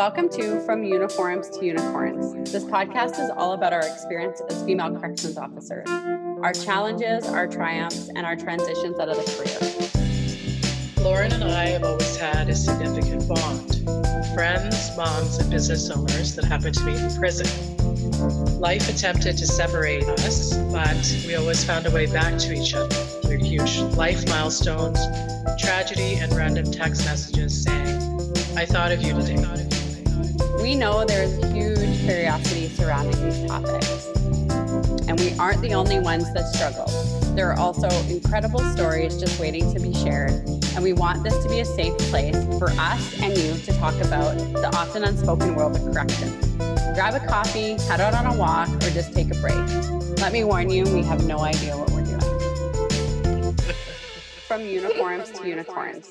Welcome to From Uniforms to Unicorns. This podcast is all about our experience as female corrections officers, our challenges, our triumphs, and our transitions out of the career. Lauren and I have always had a significant bond friends, moms, and business owners that happen to be in prison. Life attempted to separate us, but we always found a way back to each other through huge life milestones, tragedy, and random text messages saying, I thought of you today. We know there's huge curiosity surrounding these topics, and we aren't the only ones that struggle. There are also incredible stories just waiting to be shared, and we want this to be a safe place for us and you to talk about the often unspoken world of corrections. Grab a coffee, head out on a walk, or just take a break. Let me warn you, we have no idea what we're doing. From uniforms to unicorns.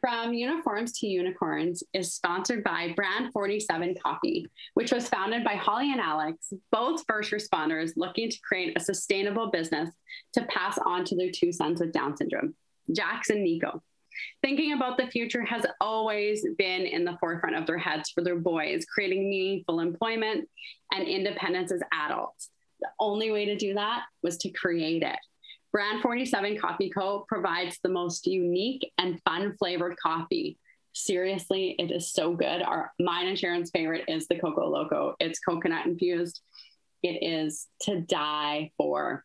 From Uniforms to Unicorns is sponsored by Brand 47 Coffee, which was founded by Holly and Alex, both first responders looking to create a sustainable business to pass on to their two sons with Down syndrome, Jax and Nico. Thinking about the future has always been in the forefront of their heads for their boys, creating meaningful employment and independence as adults. The only way to do that was to create it. Brand 47 Coffee Co. provides the most unique and fun flavored coffee. Seriously, it is so good. Our mine and Sharon's favorite is the Coco Loco. It's coconut infused. It is to die for.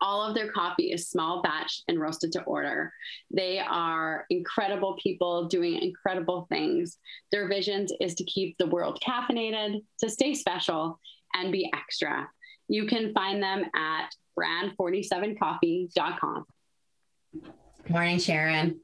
All of their coffee is small batch and roasted to order. They are incredible people doing incredible things. Their vision is to keep the world caffeinated, to stay special, and be extra. You can find them at brand47coffee.com. Morning, Sharon.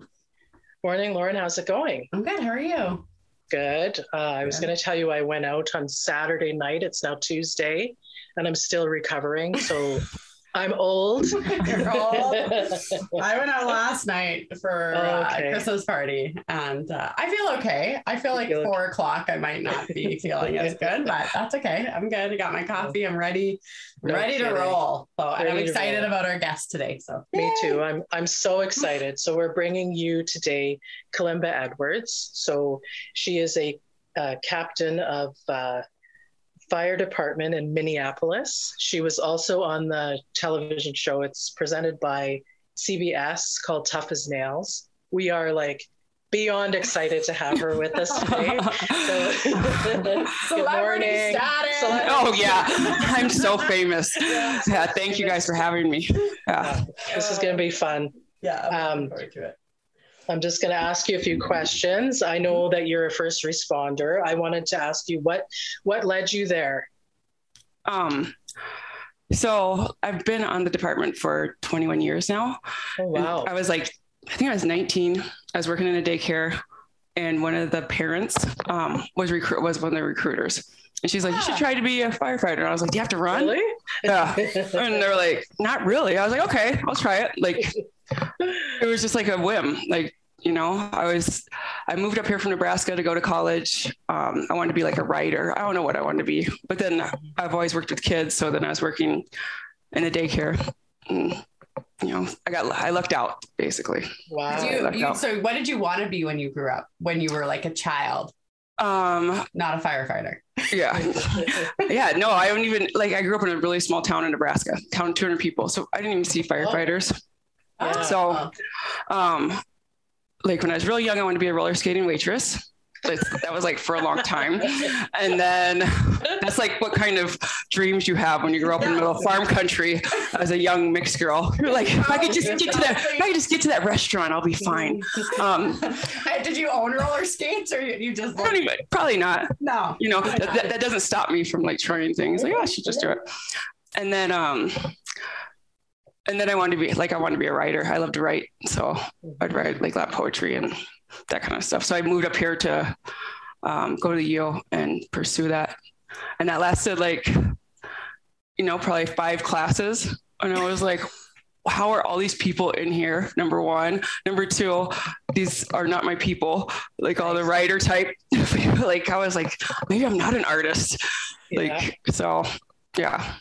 Morning, Lauren. How's it going? I'm good. How are you? Good. Uh, I was going to tell you I went out on Saturday night. It's now Tuesday, and I'm still recovering. So I'm old. You're old. I went out last night for uh, okay. uh, Christmas party, and uh, I feel okay. I feel like feel four okay. o'clock. I might not be feeling as good, but that's okay. I'm good. I got my coffee. I'm ready, no ready kidding. to roll. So, and I'm excited about our guest today. So me too. I'm I'm so excited. So we're bringing you today, Kalimba Edwards. So she is a uh, captain of uh, fire department in Minneapolis. She was also on the television show. It's presented by CBS called Tough as Nails. We are like beyond excited to have her with us today. So, good morning. Celebrity. Oh yeah, I'm so famous. Yeah, thank you guys for having me. Yeah, yeah this is going to be fun. Yeah, I'm um, forward to it. I'm just going to ask you a few questions. I know that you're a first responder. I wanted to ask you what what led you there. Um, so I've been on the department for 21 years now. Oh wow! I was like, I think I was 19. I was working in a daycare, and one of the parents um, was recruit was one of the recruiters. And she's like, you should try to be a firefighter. And I was like, do you have to run? Really? Yeah. and they were like, not really. I was like, okay, I'll try it. Like, it was just like a whim. Like, you know, I was, I moved up here from Nebraska to go to college. Um, I wanted to be like a writer. I don't know what I wanted to be, but then I've always worked with kids. So then I was working in a daycare. And, you know, I got, I lucked out basically. Wow. You, you, so what did you want to be when you grew up, when you were like a child? Um, not a firefighter. Yeah. yeah. No, I don't even like, I grew up in a really small town in Nebraska, town 200 people. So I didn't even see firefighters. Oh. Yeah. So, um, like when I was real young, I wanted to be a roller skating waitress. that was like for a long time. And then that's like what kind of dreams you have when you grow up in the middle of farm country as a young mixed girl. You're like, if I could just get to that, if I could just get to that restaurant, I'll be fine. Um, Did you own roller skates or you just like- even, probably not. No, you know, that, that, that, doesn't stop me from like trying things like, oh, I should just do it. And then, um, and then I wanted to be like I wanted to be a writer. I love to write, so I'd write like lap poetry and that kind of stuff. So I moved up here to um, go to the Yale and pursue that, and that lasted like you know probably five classes, and I was like. How are all these people in here? Number one. Number two, these are not my people. Like all the writer type. like I was like, maybe I'm not an artist. Like, so yeah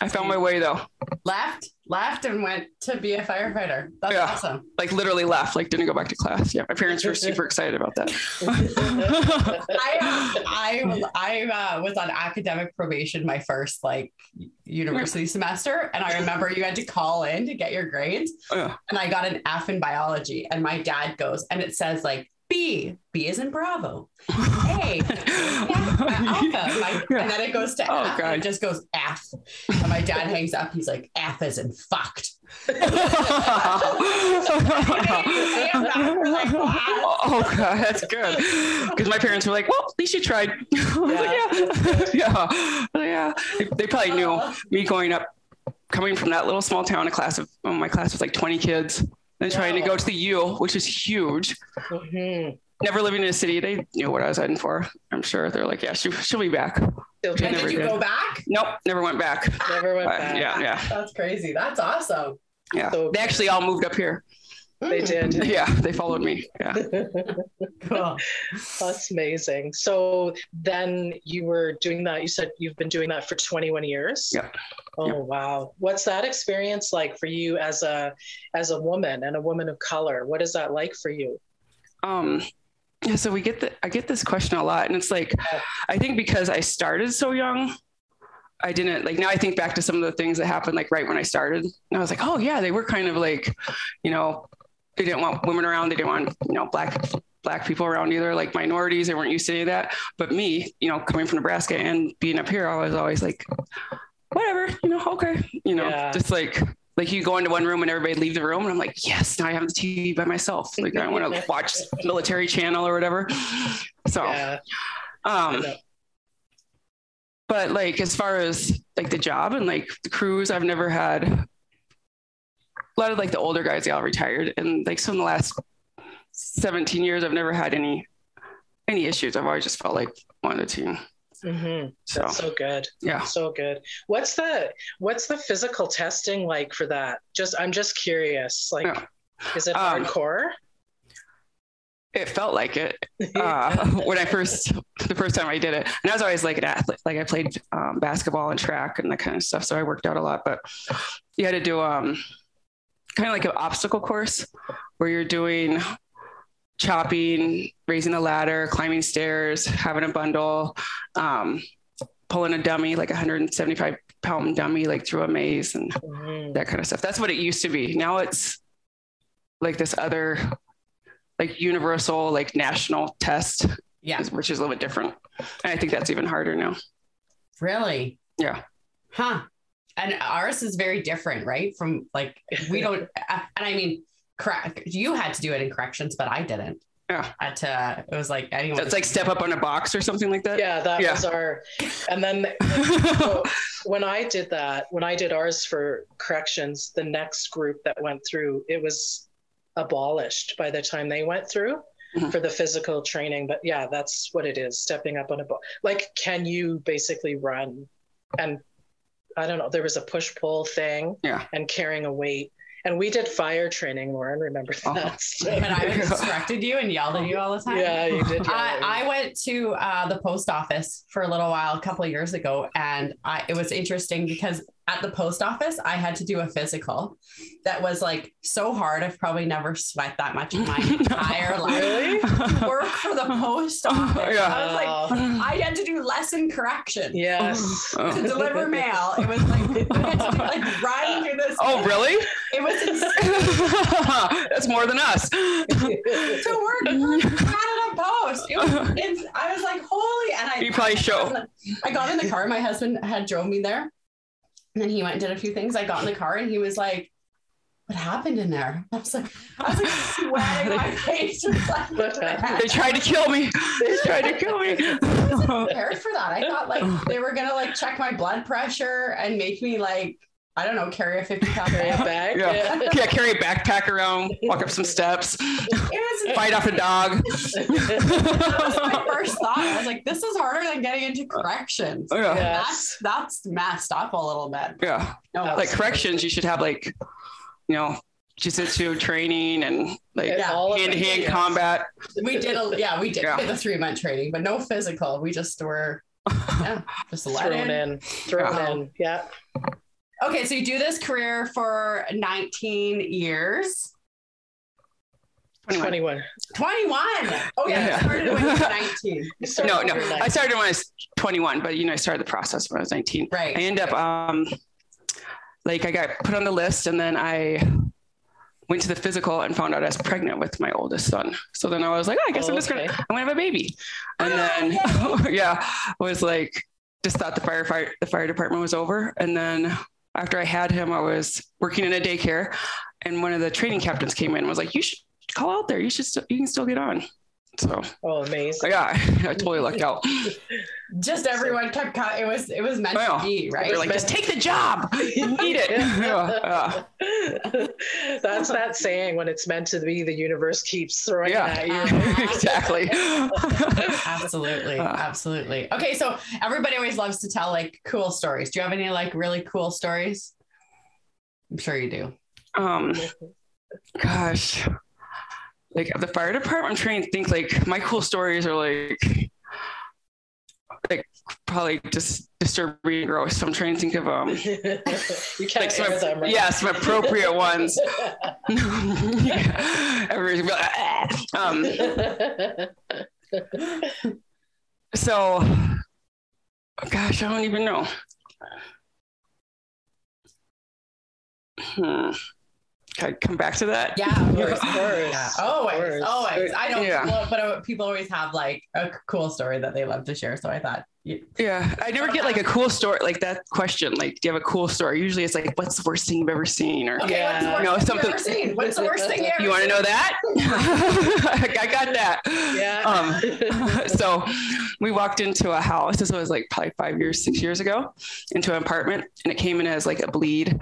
I found my way though. Left, left, and went to be a firefighter. That's Yeah. awesome. Like literally left, like didn't go back to class. Yeah, my parents were super excited about that. I I I uh, was on academic probation my first like university semester, and I remember you had to call in to get your grades, Yeah. and I got an F in biology, and my dad goes, and it says like B, B is in Bravo, A, Alpha, my, Yeah. and then it goes to Oh, F, God. it just goes F, and my dad hangs up. He's like F is in fucked. oh god, that's good. Because my parents were like, "Well, at least you tried." I was like, yeah, yeah, yeah. They, probably knew uh-huh. me growing up, coming from that little small town, a class of oh, my class was like 20 kids, and trying to go to the U, which is huge. Mhm. Never living in a city, they knew what I was heading for. I'm sure they're like, "Yeah, she, she'll be back." And did you did. go back? Nope, never went back. never went back. yeah, yeah, That's crazy. That's awesome. yeah. So- They actually all moved up here. They did. Yeah, they followed me. Yeah. Cool. That's amazing. So then you were doing that. You said you've been doing that for 21 years. Yep. Oh Yep. wow. What's that experience like for you as a as a woman and a woman of color? What is that like for you? um yeah so we get the i get this question a lot and it's like i think because i started so young i didn't like now i think back to some of the things that happened like right when i started and i was like oh yeah they were kind of like you know they didn't want women around they didn't want you know black black people around either like minorities they weren't used to any of that but me you know coming from nebraska and being up here i was always like whatever you know okay you know Yeah. just like like you go into one room and everybody leave the room and I'm like, yes, now I have the TV by myself. Like I want to watch military channel or whatever. So, Yeah. Um, but like as far as like the job and like the crews, I've never had a lot of like the older guys, they all retired. And like so in the last 17 years, I've never had any any issues. I've always just felt like one of the team. Mhm. So That's so good. yeah. So good. What's the what's the physical testing like for that? Just I'm just curious. Like Yeah. is it Um, hardcore? It felt like it. uh, when I first the first time I did it, and I was always like an athlete. Like I played um, basketball and track and that kind of stuff, so I worked out a lot. But you had to do um, kind of like an obstacle course where you're doing chopping, raising a ladder, climbing stairs, having a bundle, um, pulling a dummy like a 175 pound dummy like through a maze and Mhm. that kind of stuff. That's what it used to be. Now it's like this other, like universal, like national test, Yeah. which is a little bit different. And I think that's even harder now. Really? Yeah. Huh. And ours is very different, right? From like we don't, uh, and I mean, correct. You had to do it in corrections, but I didn't. Yeah. I had to. It was like anyone. That's like step up on a box or something like that. Yeah, that Yeah. was our and then so when I did that, when I did ours for corrections, the next group that went through, it was abolished by the time they went through Mhm. for the physical training. But yeah, that's what it is, stepping up on a box. Like, can you basically run and I don't know, there was a push pull thing Yeah. and carrying a weight. And we did fire training, Lauren, remember Oh. that? and I instructed you and yelled at you all the time. yeah, you did. yell at me. I, I went to uh, the post office for a little while, a couple of years ago, and I, it was interesting because at the post office, I had to do a physical that was like so hard. I've probably never sweat that much in my entire life. Really? Work for the post oh, office. Yeah. I was like, I had to do lesson correction yes. Oh. to deliver mail. It was like, I had to do, like run through this. Oh, really? It was insane That's more than us. to work for Canada Post. It was, it's, I was like, holy, and I You probably show. I got in the car. My husband had drove me there. And then he went and did a few things. I got in the car and he was like, What happened in there? I was like, I was like sweating. My face was like, They tried to kill me. They tried to kill me. I wasn't prepared for that. I thought like they were gonna like check my blood pressure and make me like, I don't know, carry a 50 pound Carry bag. back. Yeah. yeah, carry a backpack around, walk up some steps, was fight off a dog. that was my first thought. I was like, this is harder than getting into uh, corrections. Oh, yeah. That's that's messed up a little bit. Yeah. No, Like corrections, you should have like, you know, jiu-jitsu training and like Yeah. All of it, hand-to-hand yes. combat. we did a yeah, we did Yeah. the three month training, but no physical. We just were yeah, just let Thrown in. in, thrown Wow. in. Yeah. Okay, so you do this career for 19 years. 21. 21. Oh yeah, Yeah. you started when you were 19. You started No, no. you were I started when I was 21, but you know, I started the process when I was 19. Right. I end up um like I got put on the list and then I went to the physical and found out I was pregnant with my oldest son. So then I was like, oh, I guess I'm just gonna I'm gonna have a baby. And Ah, then yeah, was like just thought the fire, fire the fire department was over. And then after I had him, I was working in a daycare and one of the training captains came in and was like, You should call out there. You should st- you can still get on. So Oh, amazing. yeah, I totally lucked out. Just everyone kept co- it was it was meant Oh, to be, right? They're like, just take the job. You need it. Yeah, yeah. That's that saying when it's meant to be, the universe keeps throwing Yeah. it at you. exactly. absolutely Uh. absolutely okay so everybody always loves to tell like cool stories do you have any like really cool stories i'm sure you do um, gosh, like the fire department, I'm trying to think like my cool stories are like, like probably just disturbing gross. So I'm trying to think of um, you can't like some, them, right? yeah, some appropriate ones. yeah. Everybody's like, "Ah." um, so, gosh, I don't even know. Hmm. Can I come back to that? yeah of course. Of course. Yeah, always Of course. always i don't Yeah. well, but uh, people always have like a cool story that they love to share so i thought you, Yeah, I never get like a cool story like that question. Like, do you have a cool story? Usually, it's like, what's the worst thing you've ever seen? Or okay what's the Yeah. worst No, thing something- you've ever seen what's the worst thing you ever you want to know that? I got that. Yeah. Um, so we walked into a house. This was like probably five years, six years ago, into an apartment, and it came in as like a bleed.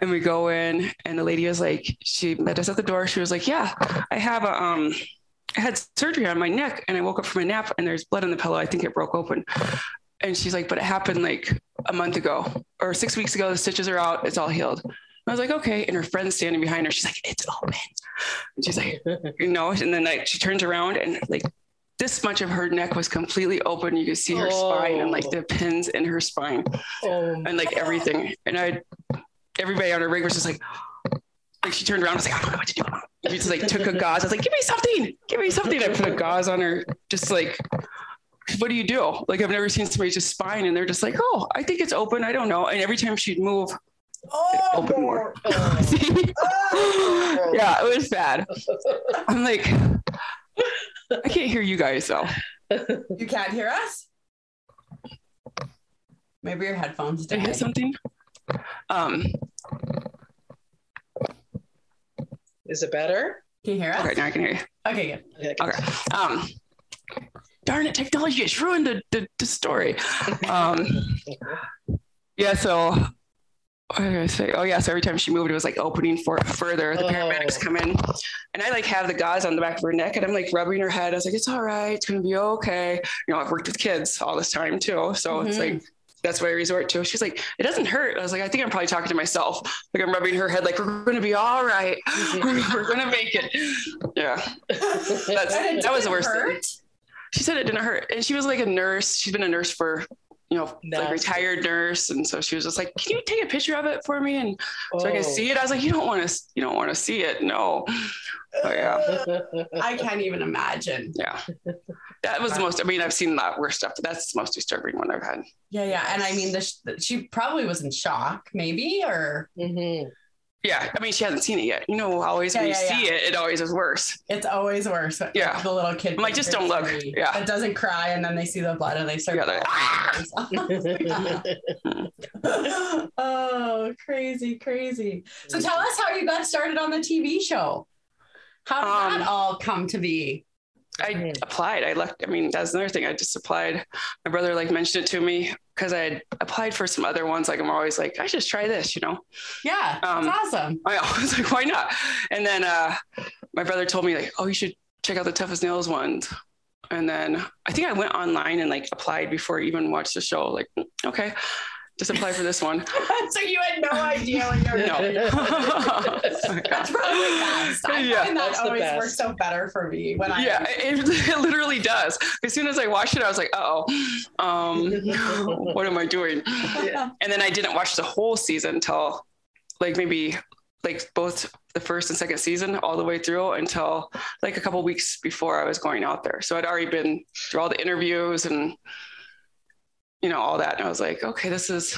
And we go in, and the lady was like, she met us at the door. She was like, "Yeah, I have a um, I had surgery on my neck, and I woke up from a nap, and there's blood on the pillow. I think it broke open." And she's like, "But it happened like a month ago or six weeks ago. The stitches are out. It's all healed." I was like, "Okay." And her friend's standing behind her. She's like, "It's open." And she's like, you know, and then like she turns around and like this much of her neck was completely open. You could see her spine and like Oh. the pins in her spine oh, and like everything. And I, everybody on her rig was just like, like she turned around and was like, I don't know what to do. She just like took a gauze. I was like, give me something, give me something. I put a gauze on her, just like, what do you do? Like I've never seen somebody just spine and they're just like, oh, I think it's open. I don't know. And every time she'd move, oh, open more. oh. yeah, it was bad. I'm like, I can't hear you guys though. you can't hear us maybe your headphones Did I hit something? Um, Is it better? can you hear us okay, now I can hear you. okay good Yeah, Okay. Um, darn it, technology has ruined the, the, the story. Um, yeah, so what did I say? Oh, yeah, so every time she moved, it was like opening for further. The paramedics Oh. come in, and I like have the gauze on the back of her neck, and I'm like rubbing her head. I was like, it's all right, it's gonna be okay. You know, I've worked with kids all this time too, so it's Mhm. like that's what I resort to. She's like, it doesn't hurt. I was like, I think I'm probably talking to myself. Like I'm rubbing her head, like we're gonna be all right. we're gonna make it. Yeah. That's, it that was the worst thing. She said it didn't hurt. And she was like a nurse. She's been a nurse for, you know, like retired nurse. And so she was just like, Can you take a picture of it for me? And so I Oh. can see it. I was like, You don't want to, you don't want to see it. No. Oh yeah. I can't even imagine. Yeah. That was the most, I mean, I've seen a lot worse stuff, but that's the most disturbing one I've had. Yeah, yeah. And I mean, the sh- she probably was in shock, maybe, or Mhm. Yeah. I mean, she hasn't seen it yet. You know, always Yeah, when you yeah, see it, it always is worse. it's always worse. Yeah. The little kid. I'm like, just don't look. Yeah. It doesn't cry, and then they see the blood and they start. Yeah, they're- oh, crazy, crazy. So tell us how you got started on the TV show. How did Um, that all come to be? I applied. I left. I mean, that's another thing. I just applied. My brother like mentioned it to me because I had applied for some other ones. Like I'm always like, I should try this, you know. Yeah, Um, it's awesome. I was like, why not? And then uh, my brother told me like, oh, you should check out the Tough as Nails ones. And then I think I went online and like applied before I even watched the show. Like, okay. Just apply for this one. so you had no idea when you were No. Oh That's probably best. I Yeah, find that that's the always best. works so better for me when I yeah, it, it literally does. As soon as I watched it, I was like, oh, um, what am I doing? Yeah. And then I didn't watch the whole season until like maybe like both the first and second season all the way through until like a couple weeks before I was going out there. So I'd already been through all the interviews and you know all that, and I was like, okay, this is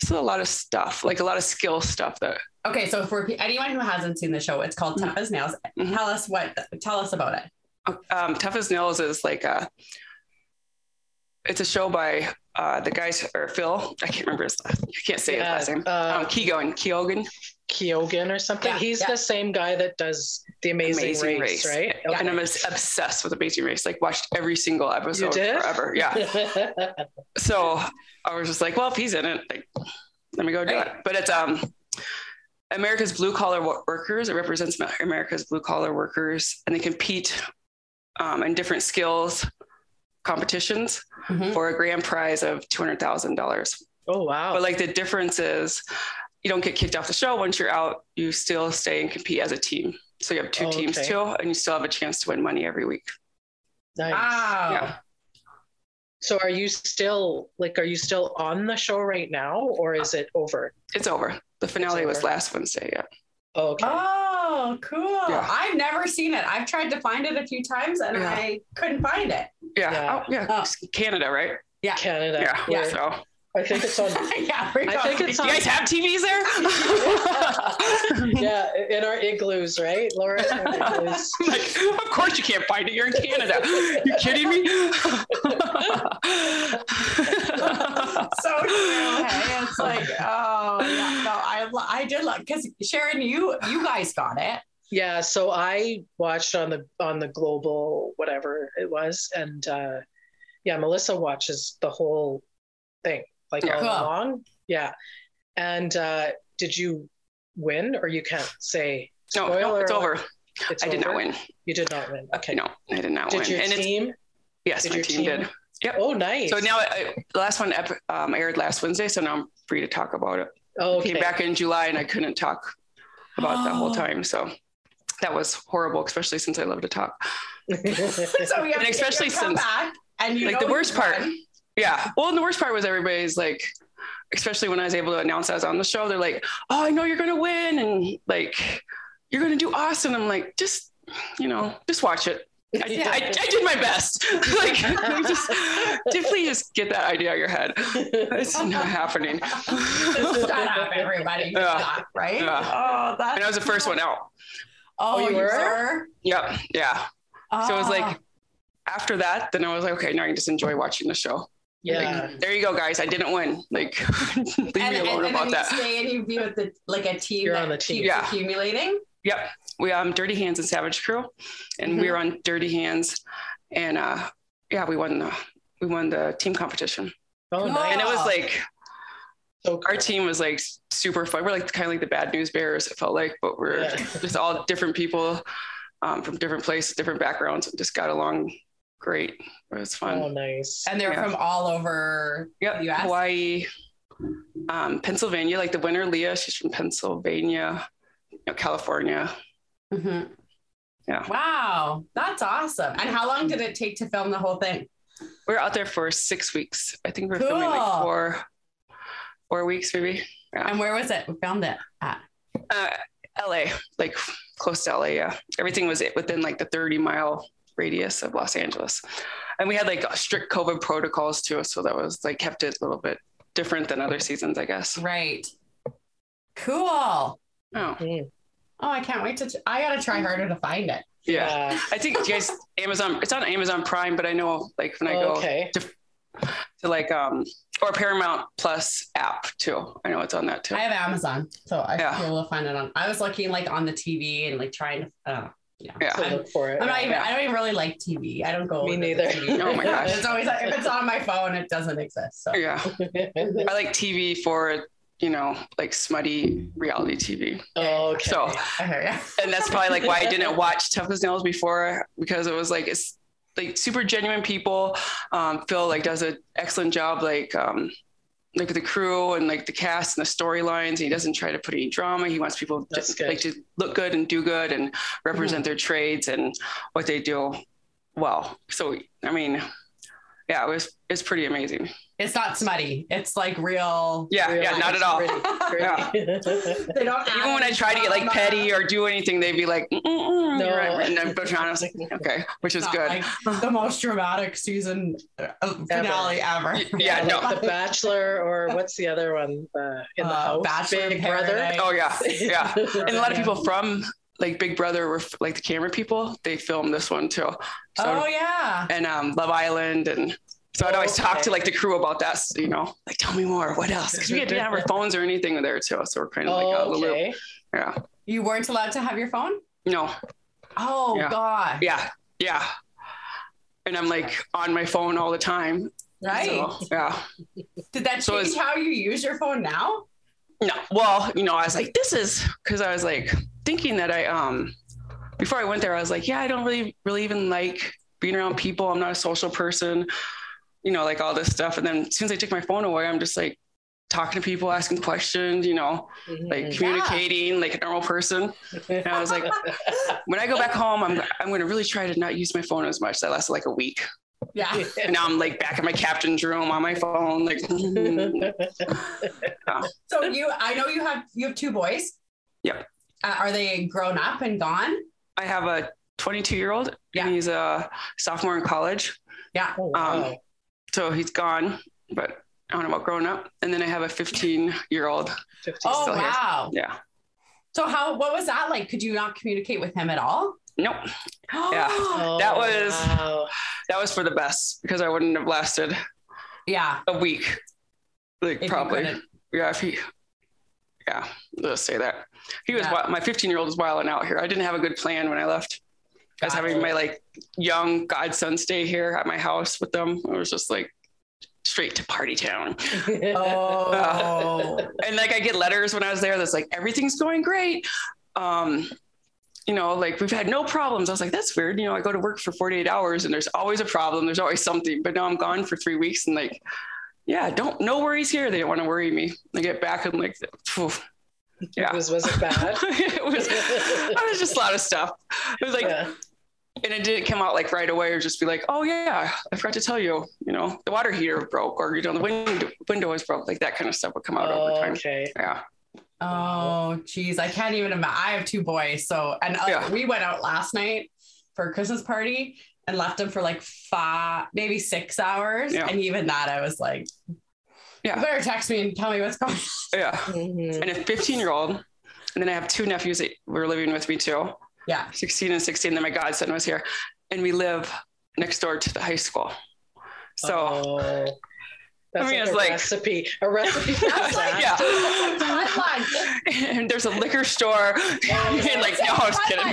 this is a lot of stuff, like a lot of skill stuff that Okay, so for anyone who hasn't seen the show, it's called Tough as Nails. Mhm. Tell us what. Tell us about it. um, Tough as Nails is like a, it's a show by uh, the guys or Phil. I can't remember his last. I can't say Yeah, his last name. uh, um, Keegan, Keoghan. Keoghan or something. Yeah, He's yeah. the same guy that does the Amazing, Amazing Race, Race. right? Yeah. And I'm obs- obsessed with Amazing Race. Like watched every single episode forever. Yeah. So I was just like, well, if he's in it, like, let me go do Right. it. But it's um America's blue collar workers. It represents America's blue collar workers, and they compete um, in different skills competitions Mhm. for a grand prize of two hundred thousand dollars. oh wow. But like the difference is, you don't get kicked off the show once you're out. You still stay and compete as a team. So you have two Oh, teams okay. too, and you still have a chance to win money every week. nice. Wow. Yeah. So are you still like are you still on the show right now or is it over? It's over. The finale was last Wednesday. Yeah. Oh, okay. Oh, Oh, cool. Yeah. I've never seen it. I've tried to find it a few times and Yeah. I couldn't find it. Yeah. Yeah. Oh, yeah. Oh. Canada, right? Yeah. Canada. Yeah. Yeah. So, I think it's on yeah, I think going- it's do you guys have TVs there? yeah, in our igloos, right, Laura? Igloos. like, of course you can't find it. You're in Canada. You kidding me? so true. Hey, it's like, oh yeah, no, I I did love because Sharon, you you guys got it. Yeah, so I watched on the on the global whatever it was, and uh, yeah, Melissa watches the whole thing like Yeah. all Cool. along. Yeah, and uh, did you win or you can't say? no, no, it's over. It's I did not win. You did not win. Okay. No, I did not Did win. your and team? yes, did my your team, team- did. Yep. Oh, nice. So now I, the last one um, aired last Wednesday, so now I'm free to talk about it. oh, I Came back in July and I couldn't talk about that whole time. So that was horrible, especially since I love to talk. So you have And especially come since- back and you like the worst part. Yeah. Well, and the worst part was everybody's like, especially when I was able to announce I was on the show, they're like, "Oh, I know you're gonna win, and like, you're gonna do awesome." I'm like, just, you know, just watch it. I, Yeah. I, I did my best. like, just definitely just get that idea out of your head. It's not happening. Shut up, everybody. Yeah. Stop, right? Yeah. Oh, that's And I was the first one out. Oh, Oh, you were? were? Yep. Yeah. So it was like ah. after that, then I was like, okay, now I can just enjoy watching the show. Yeah. Like, there you go, guys. I didn't win. Like, leave and, me alone and, and about then that. you stay and you be with the like a team You're that on the team. keeps Yeah. accumulating. Yep. We um Dirty Hands and Savage Crew, and we Mhm. were on Dirty Hands, and uh yeah, we won the we won the team competition, Oh, Cool. nice. and it was like So our team was like super fun. We're like kind of like the bad news bears. It felt like, but we're Yeah. just all different people um, from different places, different backgrounds, and just got along great. It was fun. Oh, nice. And they're Yeah. from all over Yep, US? Hawaii, um, Pennsylvania. Like the winner, Leah, she's from Pennsylvania, you know, California. Mm-hmm. Yeah. Wow, that's awesome. And how long did it take to film the whole thing? We were out there for six weeks. I think we we're filming like four, four weeks maybe. And where was it? We filmed it at. Uh, LA, like close to LA. Yeah, everything was within like the thirty mile radius of Los Angeles, and we had like strict COVID protocols too. So that was like kept it a little bit different than other seasons, I guess. Right. Cool. Oh, Oh, Mm. I can't wait to. I gotta try harder to find it. yeah. I think you guys Amazon. It's on Amazon Prime, but I know like when I go okay. to like um or Paramount Plus app too. I know it's on that too. I have Amazon, so I Yeah. should able to find it on. I was looking like on the TV and like trying to. Uh, yeah. Yeah. To I'm, look for it. I'm not even. Yeah. I don't even really like TV. I don't go. Me neither. TV. Oh my gosh. It's always like, if it's on my phone, it doesn't exist. So. yeah. I like TV for you know like smutty reality TV. oh, okay. So I hear ya. and that's probably like why I didn't watch Tough as Nails before because it was like it's like super genuine people. Um, Phil like does an excellent job like um, like the crew and like the cast and the storylines. And he doesn't try to put any drama. He wants people That's to, good. like to look good and do good and represent Mm-hmm. their trades and what they do well. So I mean, yeah, it was it's pretty amazing. It's not smutty. It's like real. Yeah, Real yeah, not at all. pretty, pretty. They don't Even when I try to get like petty or do anything, they'd be like, mm mm No. right. and I'm trying. I was like, okay, which is Not good. like the most dramatic season uh, finale ever. Yeah, no. like The Bachelor, or what's the other one? Uh, in the Uh, house, Bachelor Big Brother. Oh yeah, yeah. And a lot of people from like Big Brother were like the camera people. They filmed this one too. So oh yeah. and um, Love Island and. So I'd always talk to like the crew about that, you know, like tell me more. What else? Because we didn't have our phones or anything there too, so we're kind of like out of the Oh, loop. okay. Yeah. You weren't allowed to have your phone. No. Oh Yeah. god. Yeah. Yeah. And I'm like on my phone all the time. Right. So, yeah. Did that So change it's- how you use your phone now? No, well, you know, I was like, this is because I was like thinking that I um before I went there, I was like, yeah, I don't really really even like being around people. I'm not a social person, you know, like all this stuff. And then as soon as I took my phone away, I'm just like talking to people, asking questions, you know, like Mhm. communicating like a normal person. And I was like, when I go back home, I'm I'm gonna really try to not use my phone as much. That lasted like a week. Yeah. And now I'm like back in my captain's room on my phone, like So you, I know you have you have two boys. Yep. Uh, are they grown up and gone? I have a 22 year old Yeah. and he's a sophomore in college. Yeah. Oh, wow. So he's gone, but I don't know about growing up. And then I have a 15 year old. 50 Oh still here. wow. Yeah. So how what was that like? Could you not communicate with him at all? Nope. Yeah. Oh, that was- wow. That was for the best because I wouldn't have lasted yeah. a week. Like if probably. Yeah. If he, yeah, let's say that. He was, Yeah. wi- my 15 year old was wilding out here. I didn't have a good plan when I left. I was having my like young godson stay here at my house with them. It was just like straight to party town. Oh. and like I get letters when I was there that's like everything's going great. Um, you know, like we've had no problems. I was like, that's weird. You know, I go to work for 48 hours and there's always a problem. There's always something. But now I'm gone for three weeks and like, yeah, don't no worries here. They don't want to worry me. I get back and like, phew, yeah, was was it bad? it was. It was just a lot of stuff. It was like, Yeah. And it didn't come out like right away or just be like, oh yeah, I forgot to tell you. You know, the water heater broke or you know the window window was broke. Like that kind of stuff would come out over Oh, time. okay. Yeah. Oh, geez, I can't even imagine. I have two boys, so and uh, Yeah. we went out last night for a Christmas party and left them for like five, maybe six hours, Yeah. and even that, I was like, Yeah. "You better text me and tell me what's going." on. Yeah. Mhm. and a 15 year old. And then I have two nephews that were living with me too, Yeah, 16 and 16. Then my godson was here, and we live next door to the high school. So Oh. That's I mean, like a like- recipe. A recipe for That's like- yeah. and there's a liquor store. and like, no, I was kidding.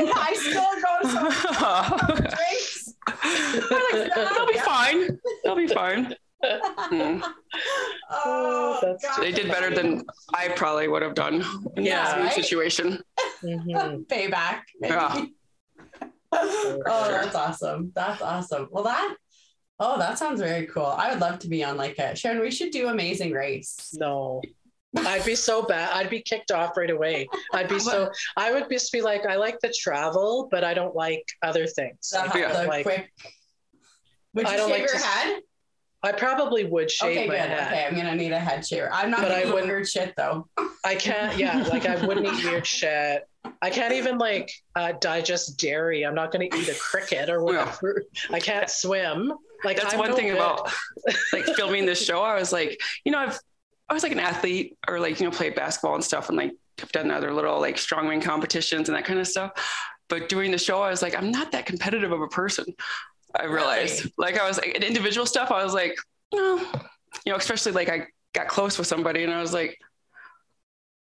in high school, go to some drinks. They'll be fine. They'll be fine. Hmm. Oh, That's They did better than I probably would have done in Yeah, the same right? situation. Mhm. payback. maybe. Yeah. oh, that's awesome. That's awesome. Well, that oh, that sounds very cool. I would love to be on like a Sharon. We should do Amazing Race. No. I'd be so bad. I'd be kicked off right away. I'd be so. I would just be like, I like the travel, but I don't like other things. The, I Yeah. don't the like. quick. Would you I don't shave like your to- head? I probably would shave Okay, my good. head. Okay, I'm gonna need a head shaver. I'm not But I gonna wouldn't- weird shit though. I can't. Yeah, like I wouldn't eat weird shit. I can't even like uh, digest dairy. I'm not going to eat a cricket or whatever. I can't swim. Like That's I'm one no thing good. about like filming this show. I was like, you know, I've I was like an athlete or like you know played basketball and stuff, and like have done other little like strongman competitions and that kind of stuff. But doing the show, I was like, I'm not that competitive of a person. I realized, Really? like, I was like in individual stuff. I was like, no, you know, especially like I got close with somebody, and I was like,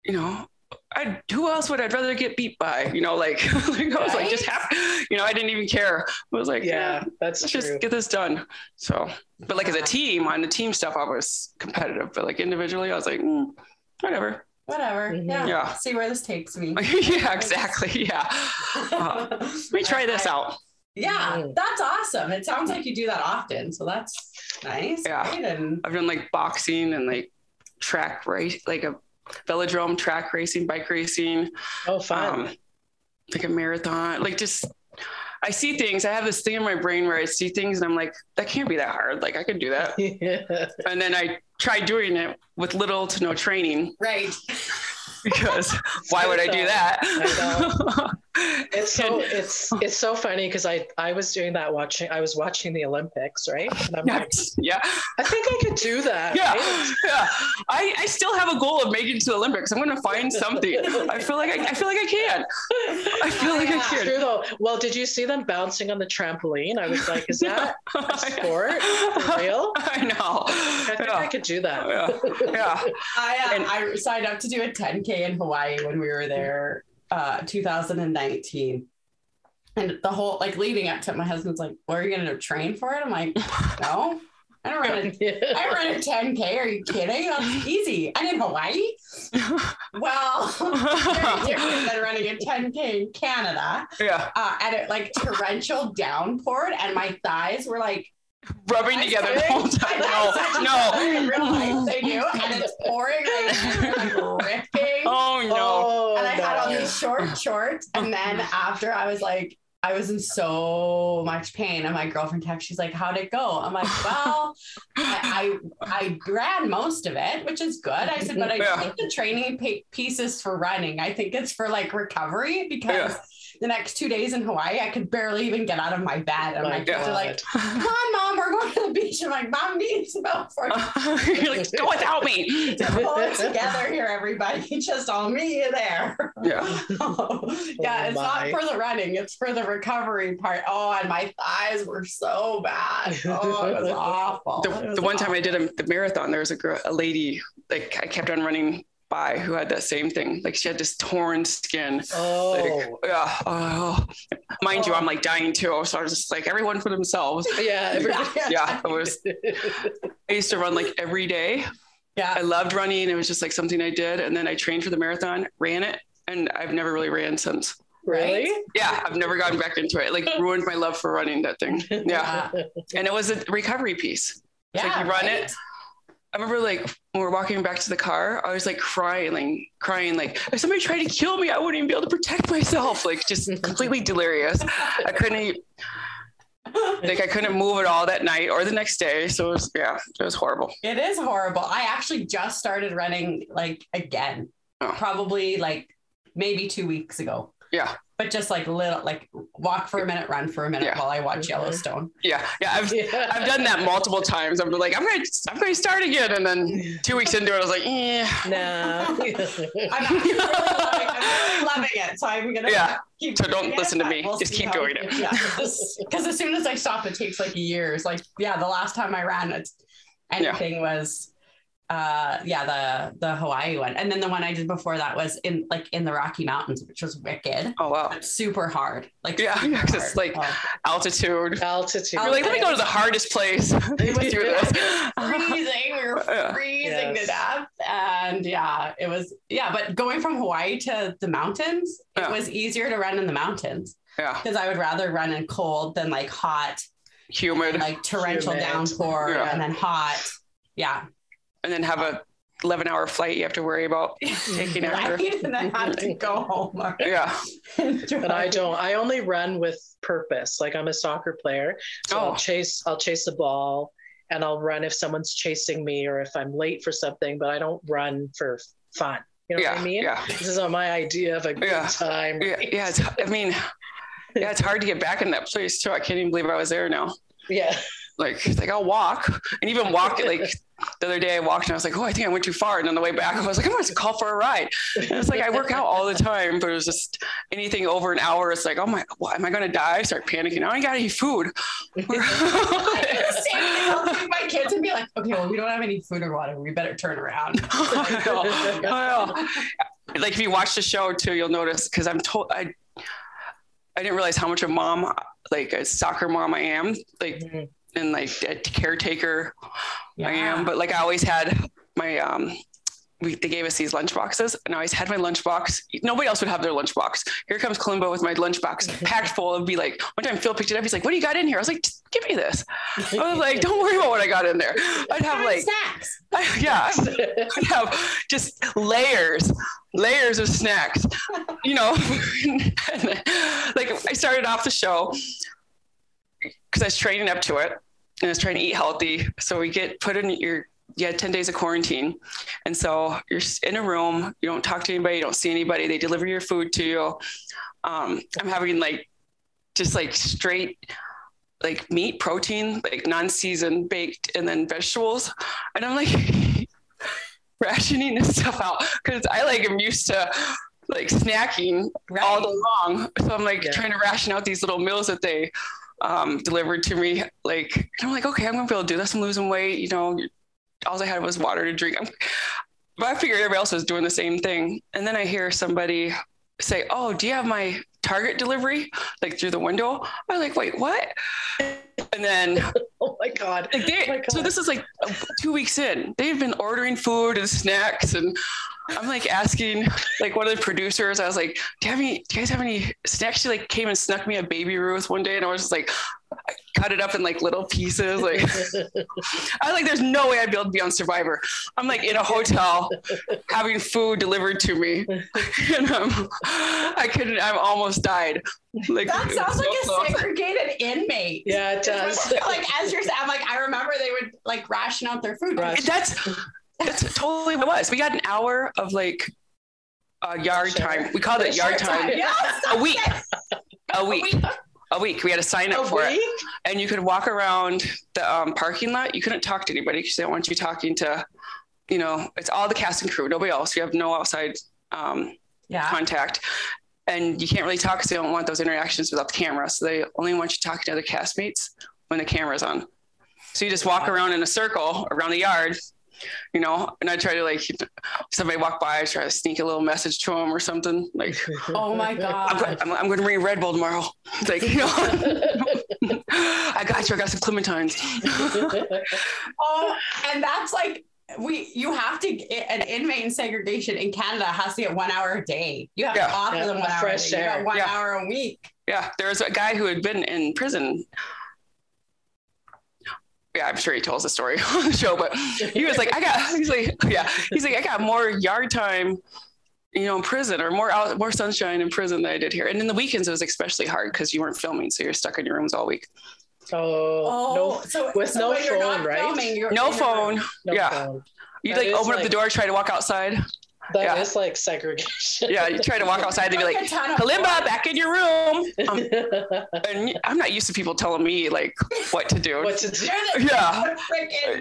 you know. I who else would I'd rather get beat by? You know, like, like I was like just happy. You know, I didn't even care. I was like, Yeah, that's let's true. just get this done. So, but like as a team, on the team stuff, I was competitive, but like individually, I was like, mm, whatever. Whatever. Mhm. Yeah. Yeah. See where this takes me. yeah, exactly. Yeah. Uh, Let me try this out. Yeah, that's awesome. It sounds like you do that often, so that's nice. Yeah. right? And I've done like boxing and like track race, like a velodrome, track racing, bike racing, Oh, fun. um, like a marathon, like just. I see things. I have this thing in my brain where I see things and I'm like, that can't be that hard. Like I could do that. yeah. And then I tried doing it with little to no training right. because why would I do that? It's so it's it's so funny because I I was doing that watching I was watching the Olympics right and I'm like yeah, I think I could do that yeah, right? yeah. I, I still have a goal of making it to the Olympics. I'm going to find something. I feel like I, I feel like I can. I feel like I Yeah. It's can. true though well did you see them bouncing on the trampoline I was like is that a sport for real I know. I think I could do that Yeah. Yeah. I uh, And- I signed up to do a 10k in Hawaii when we were there, uh, 2019. And the whole like leading up to it, my husband's like, "Well, are you gonna train for it?" I'm like, "No, I don't run a I run a 10K. Are you kidding? That's easy. And in Hawaii? Well, very different than running a 10K in Canada. Yeah. Uh, and it like torrential downpoured, and my thighs were like, Rubbing I together the whole time. No, no. realize they do. And it's pouring like ripping. Oh no. oh and I had on these short shorts. And then after I was like, I was in so much pain. And my girlfriend texted, she's like, How'd it go? I'm like, Well, I, I, I ran most of it, which is good. I said, But I Yeah. think the training pa- piece is for running. I think it's for like recovery because Yeah. The next two days in Hawaii, I could barely even get out of my bed. And My my kids are like, God. Come on, mom, we're going to the beach. I'm like, Mom needs about for You're like, go without me. to pull it together here, everybody. Just all me there. Yeah. yeah, oh it's my. not for the running, it's for the recovery part. Oh, and my thighs were so bad. Oh, it was awful. It The, was the one time I did a, the marathon, there was a girl, a lady, like I kept on running by who had that same thing. Like she had this torn skin. oh Like, yeah. Oh, oh. Mind you, I'm like dying too. So I was just like, everyone for themselves. yeah everybody- Yeah. It was, I used to run like every day. Yeah, I loved running. It was just like something I did. And then I trained for the marathon, ran it, and I've never really ran since. really Yeah, I've never gotten back into it. Like ruined my love for running that thing. Yeah. And it was a recovery piece. It's like Yeah, you run right? it. I remember like when we were walking back to the car, I was like crying, like crying, like if somebody tried to kill me, I wouldn't even be able to protect myself. Like just completely delirious. I couldn't like I couldn't move at all that night or the next day. So it was yeah, it was horrible. It is horrible. I actually just started running like again, Oh. probably like maybe two weeks ago. Yeah. But just like little, like walk for a minute, run for a minute Yeah. while I watch Mhm. Yellowstone. Yeah. Yeah. I've Yeah. I've done that multiple times. I'm like, I'm gonna I'm gonna start again. And then two weeks into it, I was like, eh. no I'm actually really loving, I'm really loving it. So I'm gonna Yeah. keep So don't doing it, listen to but me. Just keep how doing it it. Yeah. Because as soon as I stop, it takes like years like, yeah, the last time I ran it, anything was uh yeah, the the Hawaii one. And then the one I did before that was in like in the Rocky Mountains, which was wicked. Oh wow. But super hard. Like Yeah, super yeah, 'cause hard. like- Oh. Altitude. Altitude. You're like, let me go to the hardest place to do this. freezing. We were Yeah. freezing to Yes. death. And yeah, it was, yeah, but going from Hawaii to the mountains, Yeah. it was easier to run in the mountains Yeah. because I would rather run in cold than like hot, Humid. like torrential Humid. downpour Yeah. and then hot. Yeah. And then have a 11 hour flight you have to worry about taking after. Right? And then have to go home. Yeah. but I don't. I only run with purpose. Like I'm a soccer player, so Oh. I'll chase. I'll chase the ball, and I'll run if someone's chasing me or if I'm late for something. But I don't run for fun. You know Yeah. what I mean? Yeah. This is my idea of a good Yeah. time. Yeah. Yeah. It's, I mean, yeah, it's hard to get back in that place too. I can't even believe I was there now. Yeah. Like, like I'll walk and even walk like the other day I walked and I was like, oh, I think I went too far. And on the way back, I was like, I'm going to call for a ride. And it's like, I work out all the time, but it was just anything over an hour. It's like, oh my, what, am I going to die? I start panicking. I ain't got any food. the same thing. I'll my kids and be like, okay, well, we don't have any food or water. We better turn around. I know. I know. Like if you watch the show too, you'll notice because I'm told I I didn't realize how much a mom, like a soccer mom, I am. Like Mhm. And like a caretaker I am. But like I always had my um we, they gave us these lunch boxes and I always had my lunch box. Nobody else would have their lunch box. Here comes Kalimba with my lunch box packed full of be like, one time Phil picked it up. He's like, what do you got in here? I was like, give me this. I was like, don't worry about what I got in there. I'd have like, snacks. I, yeah, I'd have just layers, layers of snacks, you know, like I started off the show because I was training up to it and I was trying to eat healthy. So we get put in your you had 10 days of quarantine. And so you're in a room, you don't talk to anybody, you don't see anybody, they deliver your food to you. Um, I'm having like just like straight like meat, protein, like non-seasoned baked, and then vegetables. And I'm like rationing this stuff out because I like am used to like snacking right. all day long. So I'm like yeah. trying to ration out these little meals that they um, delivered to me. Like I'm like, okay, I'm gonna be able to do this. I'm losing weight. You know, all I had was water to drink. I'm, but I figured everybody else was doing the same thing. And then I hear somebody say, "Oh, do you have my Target delivery like through the window?" I'm like, "Wait, what?" And then, oh my god! Like they, oh my god. So this is like two weeks in. They've been ordering food and snacks, and I'm like asking like one of the producers. I was like, "Do you have any? Do you guys have any snacks?" She like came and snuck me a baby Ruth one day, and I was just like, I cut it up in like little pieces. Like I was like, there's no way I'd be able to be on Survivor. I'm like in a hotel having food delivered to me. and um, I couldn't, I've almost died. Like that sounds so like a close. segregated inmate. Yeah, it does. like as you're saying, I'm like, I remember they would like ration out their food. Right. That's that's totally what it was. We got an hour of like uh, yard sure. time. We called it yard time. time. Yes, a week. A week. A week a week. We had to sign up a for week? it, and you could walk around the um, parking lot. You couldn't talk to anybody because they don't want you talking to, you know, it's all the cast and crew, nobody else. You have no outside um, yeah. contact, and you can't really talk because they don't want those interactions without the camera. So they only want you talking to other castmates when the camera's on. So you just walk around in a circle around the yard, you know, and I try to like somebody walk by, I try to sneak a little message to them or something. Like, oh my god, I'm, I'm, I'm going to bring Red Bull tomorrow. Like, you know, I got you. I got some clementines. oh, and that's like we you have to get an inmate in segregation in Canada has to get one hour a day. You have yeah. to offer yeah, them one hour fresh air. one yeah. hour a week. Yeah, there was a guy who had been in prison yeah, I'm sure he tells the story on the show, but he was like, I got, he's like, yeah, he's like, I got more yard time, you know, in prison or more out, more sunshine in prison than I did here. And in the weekends, it was especially hard because you weren't filming. So you're stuck in your rooms all week. Oh, oh no, so, with so no phone, right? Filming, no phone. No yeah. Phone. You'd like open like, up the door, try to walk outside. That yeah. is like segregation. yeah, you try to walk outside, they'd be like, Kalimba, back in your room. Um, and I'm not used to people telling me like what to do. What to do. Yeah.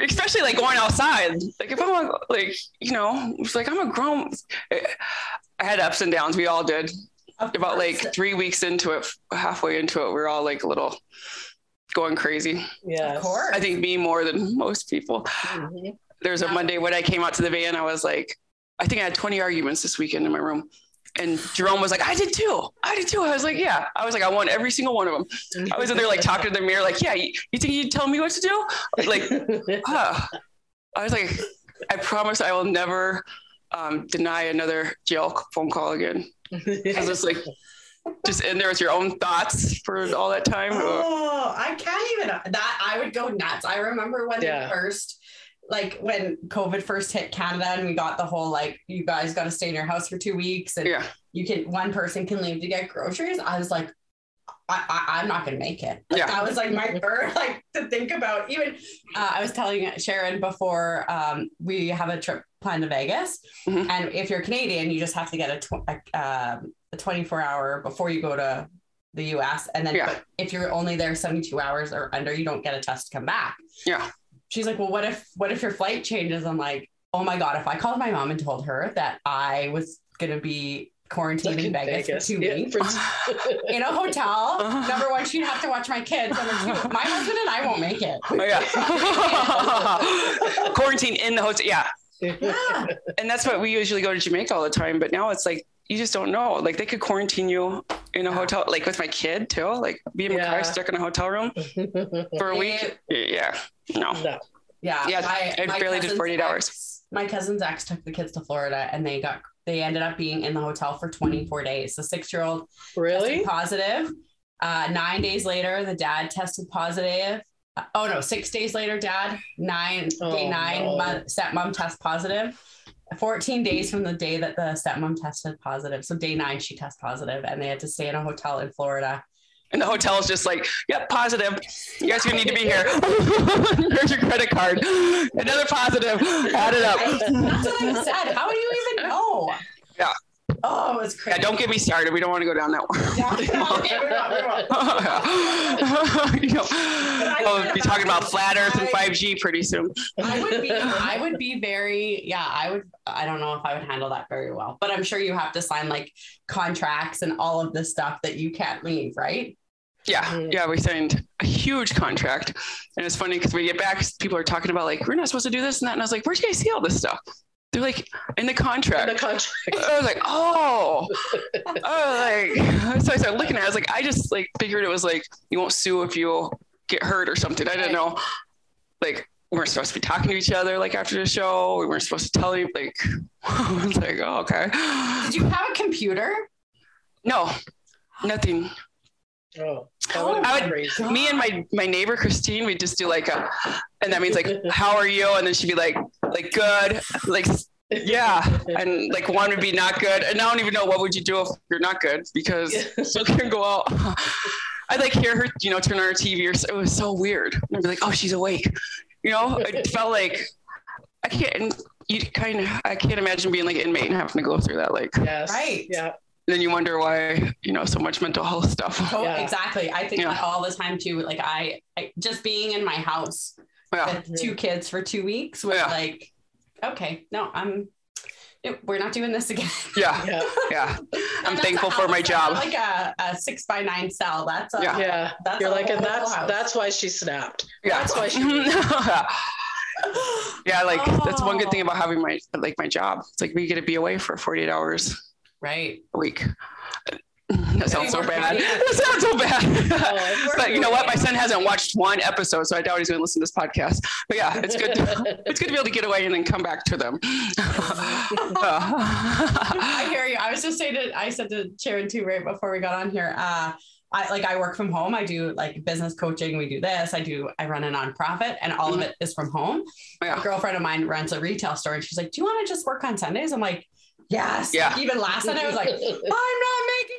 Especially like going outside. Like if I'm like, you know, it's like I'm a grown I had ups and downs. We all did. Of About course. like three weeks into it, halfway into it, we are all like a little going crazy. Yeah. Of course. I think me more than most people. Mm-hmm. There's a Monday when I came out to the van, I was like, I think I had 20 arguments this weekend in my room. And Jerome was like, I did too. I did too. I was like, yeah. I was like, I won every single one of them. I was in there like talking to the mirror, like, yeah, you, you think you'd tell me what to do? Like, huh. I was like, I promise I will never um, deny another jail phone call again. Because it's like, just in there with your own thoughts for all that time. Oh, I can't even. That I would go nuts. I remember when yeah. first like when COVID first hit Canada and we got the whole like you guys got to stay in your house for two weeks and yeah. you can one person can leave to get groceries. I was like, I, I am not gonna make it. Like, yeah. That was like my first like to think about. Even uh, I was telling Sharon before um, we have a trip planned to Vegas, mm-hmm. and if you're Canadian, you just have to get a, tw- a, um, a 24 hour before you go to the US. And then yeah. if you're only there 72 hours or under, you don't get a test to come back. Yeah she's like, well, what if what if your flight changes? I'm like, oh my god, if I called my mom and told her that I was gonna be quarantined in Vegas, Vegas, for two yeah, weeks in a hotel. Uh-huh. Number one, she'd have to watch my kids. Number two, my husband and I won't make it. Oh, yeah. Quarantine in the hotel. Yeah. Yeah. And that's what we usually go to Jamaica all the time. But now it's like you just don't know. Like they could quarantine you in a hotel, like with my kid too. Like be in my car stuck in a hotel room for a week. Yeah. No. no. Yeah. Yeah. My, I barely did 48 ex, hours. my cousin's ex took the kids to Florida and they got they ended up being in the hotel for 24 days. The six year old Really? positive. Uh, nine days later, the dad tested positive. Uh, Oh no, six days later, dad nine Oh, day nine, no. mo- stepmom test positive. 14 days from the day that the stepmom tested positive. So day nine, she test positive, and they had to stay in a hotel in Florida. And the hotel is just like, yep, positive. You guys gonna need to be here. Here's your credit card. Another positive. Add it up. That's what I said. How do you even know? Yeah. Oh, it was Yeah, crazy. don't get me started. We don't want to go down that one. Yeah. We're not- we're not. you know, we'll be talking about flat Earth and 5G pretty soon. I would be I would be very yeah, I would I don't know if I would handle that very well. But I'm sure you have to sign like contracts and all of this stuff that you can't leave, right? Yeah, yeah, we signed a huge contract, and it's funny because we get back, people are talking about like we're not supposed to do this and that, and I was like, where do you guys see all this stuff? They're like in the In contract. the contract. I was like, oh, oh, like so I started looking at. it. I was like, I just like figured it was like you won't sue if you get hurt or something. I didn't know, like we weren't supposed to be talking to each other like after the show. We weren't supposed to tell you like. I was like, oh, okay. Did you have a computer? No, nothing. Oh, that oh I would- been me and my my neighbor Christine, we just do like a, and that means like, how are you? And then she'd be like, like good, like yeah, and like one would be not good, and I don't even know what would you do if you're not good because you can go out. I'd like hear her, you know, turn on her TV or so, it was so weird. And I'd be like, oh, she's awake, you know. It felt like I can't. And you kind of, I can't imagine being like an inmate and having to go through that. Like, Yes. Right. Yeah. then you wonder why, you know, so much mental health stuff. Oh, Yeah. exactly. I think Yeah. that all the time too. Like I, I just being in my house Yeah, with two kids for two weeks was Yeah. like, okay, no, I'm we're not doing this again. yeah, Yeah. yeah. I'm thankful for my job. Like a, a six by nine cell. That's a, Yeah. Yeah. That's You're a like, and that's house. that's why she snapped. Yeah. That's why she yeah, like that's one good thing Oh. about having my like my job. It's like we get to be away for 48 hours right. a week. That sounds so bad. That sounds so bad. Oh, but you know what? My son hasn't watched one episode, so I doubt he's going to listen to this podcast. But yeah, it's good. To, it's good to be able to get away and then come back to them. I hear you. I was just saying to I said to Sharon too right before we got on here. Uh I like I work from home. I do like business coaching. We do this. I do I run a nonprofit and all of it is from home. Yeah. A girlfriend of mine runs a retail store and she's like, Do you want to just work on Sundays? I'm like, Yes. Yeah. Even last night I was like, I'm not making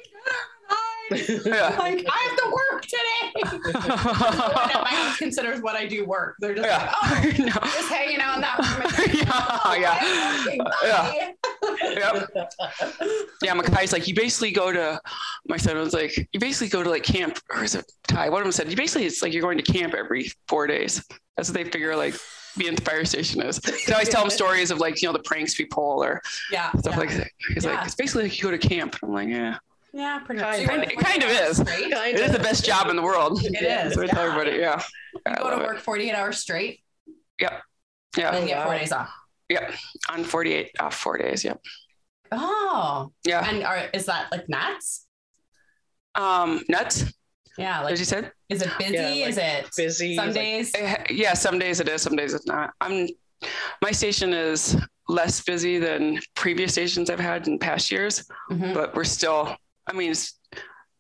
yeah. Like I have to work today. At my house considers what I do work. They're just Yeah. like, oh, No. just hanging out in that room. Yeah, oh, yeah. Working. Yeah. Bye. Yep. Yeah, Makai's like, you basically go to, my son was like, you basically go to like camp, or is it Ty? One of them said, you basically, it's like you're going to camp every four days. That's what they figure like being at the fire station is. I always tell them stories of like, you know, the pranks we pull or Yeah. stuff yeah. like that. He's Yeah. like, it's basically like you go to camp. I'm like, yeah, Yeah, pretty much. Kind of. work It kind of 48 hours is. straight? Kind it is the best job in the world. It is. So I tell yeah. everybody, yeah. You I go to love it. work 48 hours straight Yep. Yeah. and get four days off. Yep. On 48, off four days. Yep. Oh, Yeah. and are, is that like nuts? Um, nuts, Yeah, like as you said. is it busy? Yeah, like is it Busy. some days? Eh, yeah some days it is some days it's not i'm my station is less busy than previous stations i've had in past years Mhm. but we're still i mean it's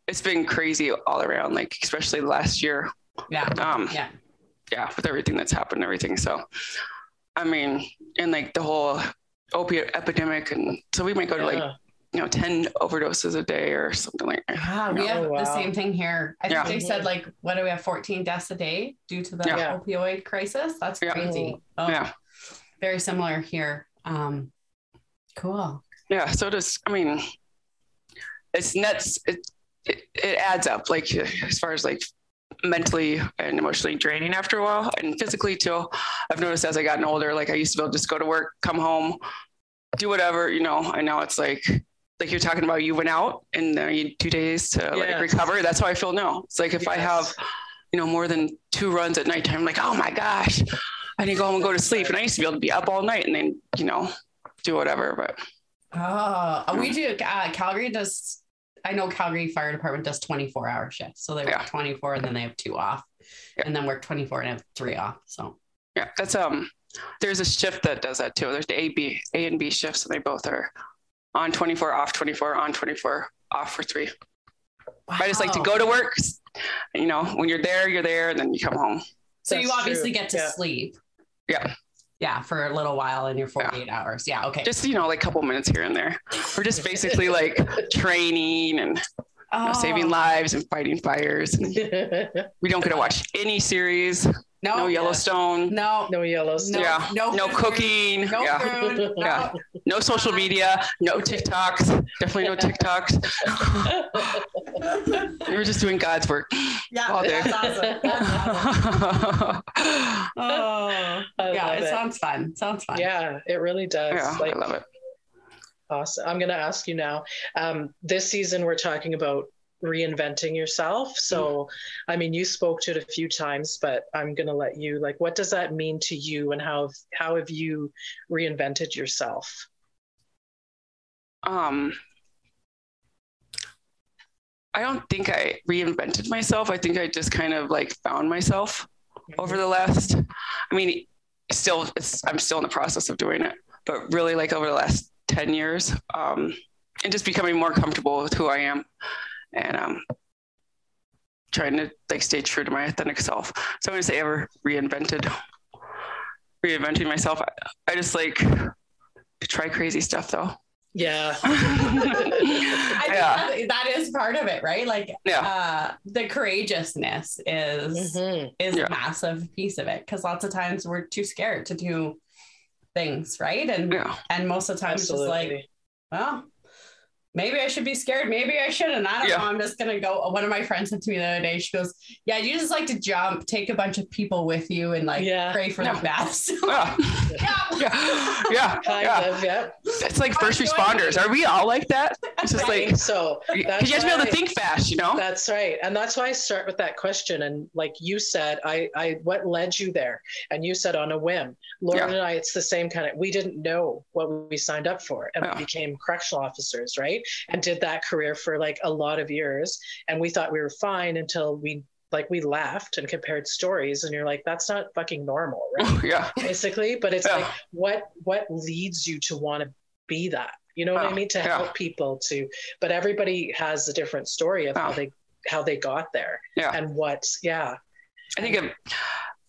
it's been crazy all around like especially last year Yeah, um yeah, yeah with everything that's happened and everything so i mean and like the whole opiate epidemic and so we might go to like Yeah. You know 10 overdoses a day or something like that yeah. We have Oh, the same thing here. I think Yeah. they said like what do we have? 14 deaths a day due to the Yeah. opioid crisis. That's Yeah. crazy. Oh, yeah very similar here. Um, cool. yeah so does i mean it's nuts it, it it adds up like as far as like mentally and emotionally draining after a while and physically too i've noticed as i gotten older like i used to be able to just go to work come home do whatever you know and now it's like like you're talking about you went out and you need two days to like recover that's how i feel now it's like if i have you know more than two runs at nighttime I'm like oh my gosh i need to go home and go to sleep and i used to be able to be up all night and then you know do whatever but Oh, we do. Uh, Calgary does. I know Calgary Fire Department does 24 hour shifts. So they work Yeah. 24 and then they have two off Yeah. and then work 24 and have three off. So, Yeah, that's um there's a shift that does that too. There's the A, B, A and B shifts, and they both are on 24, off 24, on 24, off for three. Wow. I just like to go to work. You know, when you're there, you're there, and then you come home. So That's you obviously true. get to yeah. sleep. Yeah. Yeah, for a little while in your 48 yeah. hours. Yeah, okay. Just, you know, like a couple minutes here and there. We're just basically like training and oh. you know, saving oh. lives and fighting fires. And we don't get to watch any series. No, no Yellowstone. No, no Yellowstone. Yeah. No, no cooking. No yeah. food. Yeah. No social media. No TikToks. Definitely no TikToks. we were just doing God's work. Yeah, all day. That's awesome. That's awesome. oh, yeah, it, it, sounds fun. Sounds fun. Yeah, it really does. Yeah, like, I love it. Awesome. I'm going to ask you now. Um, this season, we're talking about reinventing yourself. So, mm-hmm. I mean, you spoke to it a few times, but I'm going to let you like, what does that mean to you, and how how have you reinvented yourself? Um, I don't think I reinvented myself. I think I just kind of like found myself mm-hmm. over the last. I mean, still, it's I'm still in the process of doing it, but really, like over the last ten years, um, and just becoming more comfortable with who I am and um, trying to like stay true to my authentic self. So I'm gonna say ever reinvented, reinventing myself. I, I just like to try crazy stuff though. Yeah. yeah. That, that is part of it, right? Like yeah. uh the courageousness is mm-hmm. is yeah. a massive piece of it because lots of times we're too scared to do things, right? And yeah. and most of the time Absolutely. it's just like, well, maybe I should be scared. Maybe I shouldn't. I don't yeah. know. I'm just gonna go. One of my friends said to me the other day, she goes, Yeah, you just like to jump, take a bunch of people with you and like yeah. pray for yeah. the best. yeah. yeah. Yeah. Kind yeah. Of, yeah. It's like first responders. Are we all like that? It's just like so because you have to be able to think fast, you know? That's right. And that's why I start with that question. And like you said, I I what led you there? And you said on a whim. Lauren and I, it's the same kind of we didn't know what we signed up for and we became correctional officers, right? And did that career for like a lot of years. And we thought we were fine until we like we laughed and compared stories and you're like that's not fucking normal right? Oh, yeah. Basically but it's yeah. like what what leads you to want to be that? You know what i mean? To yeah. help people to but everybody has a different story of how they how they got there yeah. and what yeah. I think a,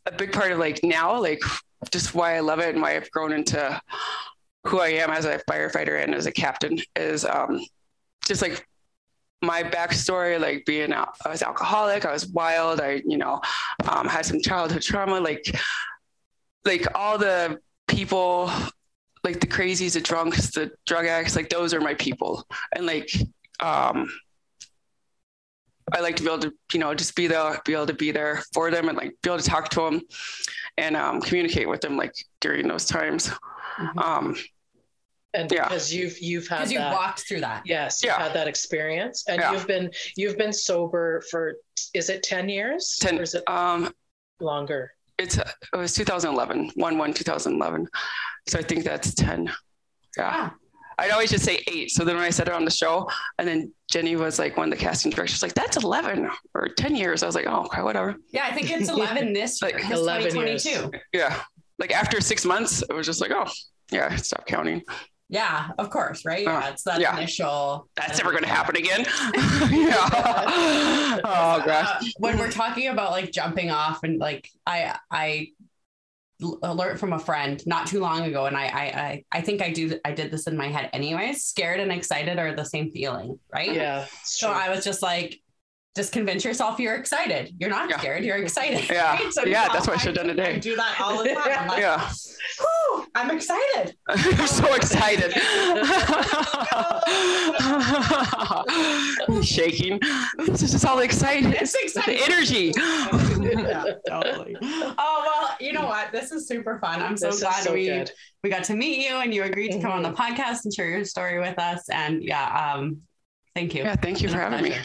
a big part of like now like just why i love it and why i've grown into who I am as a firefighter and as a captain is um, just like my backstory, like being, I was alcoholic, I was wild, I, you know, um, had some childhood trauma, like, like all the people, like the crazies, the drunks, the drug addicts, like those are my people. And like, um, I like to be able to, you know, just be there, be able to be there for them and like be able to talk to them and um, communicate with them like during those times. Mm-hmm. Um, and yeah. because you've you've had because you walked through that yes you've yeah. had that experience and yeah. you've been you've been sober for is it 10 years 10 or is it um longer it's it was 2011 1 1 2011 so i think that's 10 yeah I'd always just say eight. So then when I said it on the show, and then Jenny was like one of the casting directors, like that's eleven or ten years. I was like, oh, okay, whatever. Yeah, I think it's eleven this year. like eleven 2022. Years. Yeah, like after six months, it was just like, oh, yeah, stop counting. Yeah, of course, right? Yeah, uh, it's that yeah. initial. That's never going to happen again. yeah. oh gosh. Uh, when we're talking about like jumping off and like I I alert from a friend not too long ago, and I I I think I do I did this in my head anyways. Scared and excited are the same feeling, right? Yeah. So true. I was just like, just convince yourself you're excited. You're not yeah. scared. You're excited. Yeah. Right? So yeah. That's what I should have done today. I do that all the time. I'm like, yeah. I'm excited. I'm so excited. shaking. This is just all exciting. It's exciting. The energy. yeah, totally. Oh well, you know what? This is super fun. I'm so this glad so we good. we got to meet you and you agreed to come on the mm-hmm. podcast and share your story with us. And yeah, um, thank you. Yeah, thank you for having me.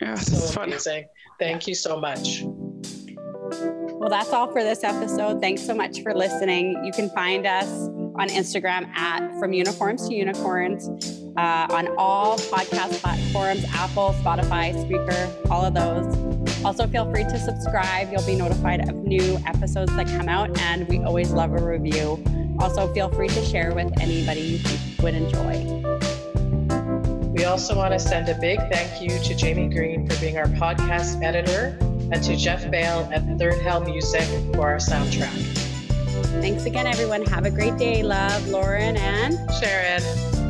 Yeah, so amazing. Thank you so much. Well, that's all for this episode. Thanks so much for listening. You can find us on Instagram at From Uniforms to Unicorns uh, on all podcast platforms Apple, Spotify, Spreaker, all of those. Also, feel free to subscribe. You'll be notified of new episodes that come out, and we always love a review. Also, feel free to share with anybody you think would enjoy. We also want to send a big thank you to Jamie Green for being our podcast editor and to Jeff Bale at Third Hell Music for our soundtrack. Thanks again, everyone. Have a great day. Love, Lauren and Sharon.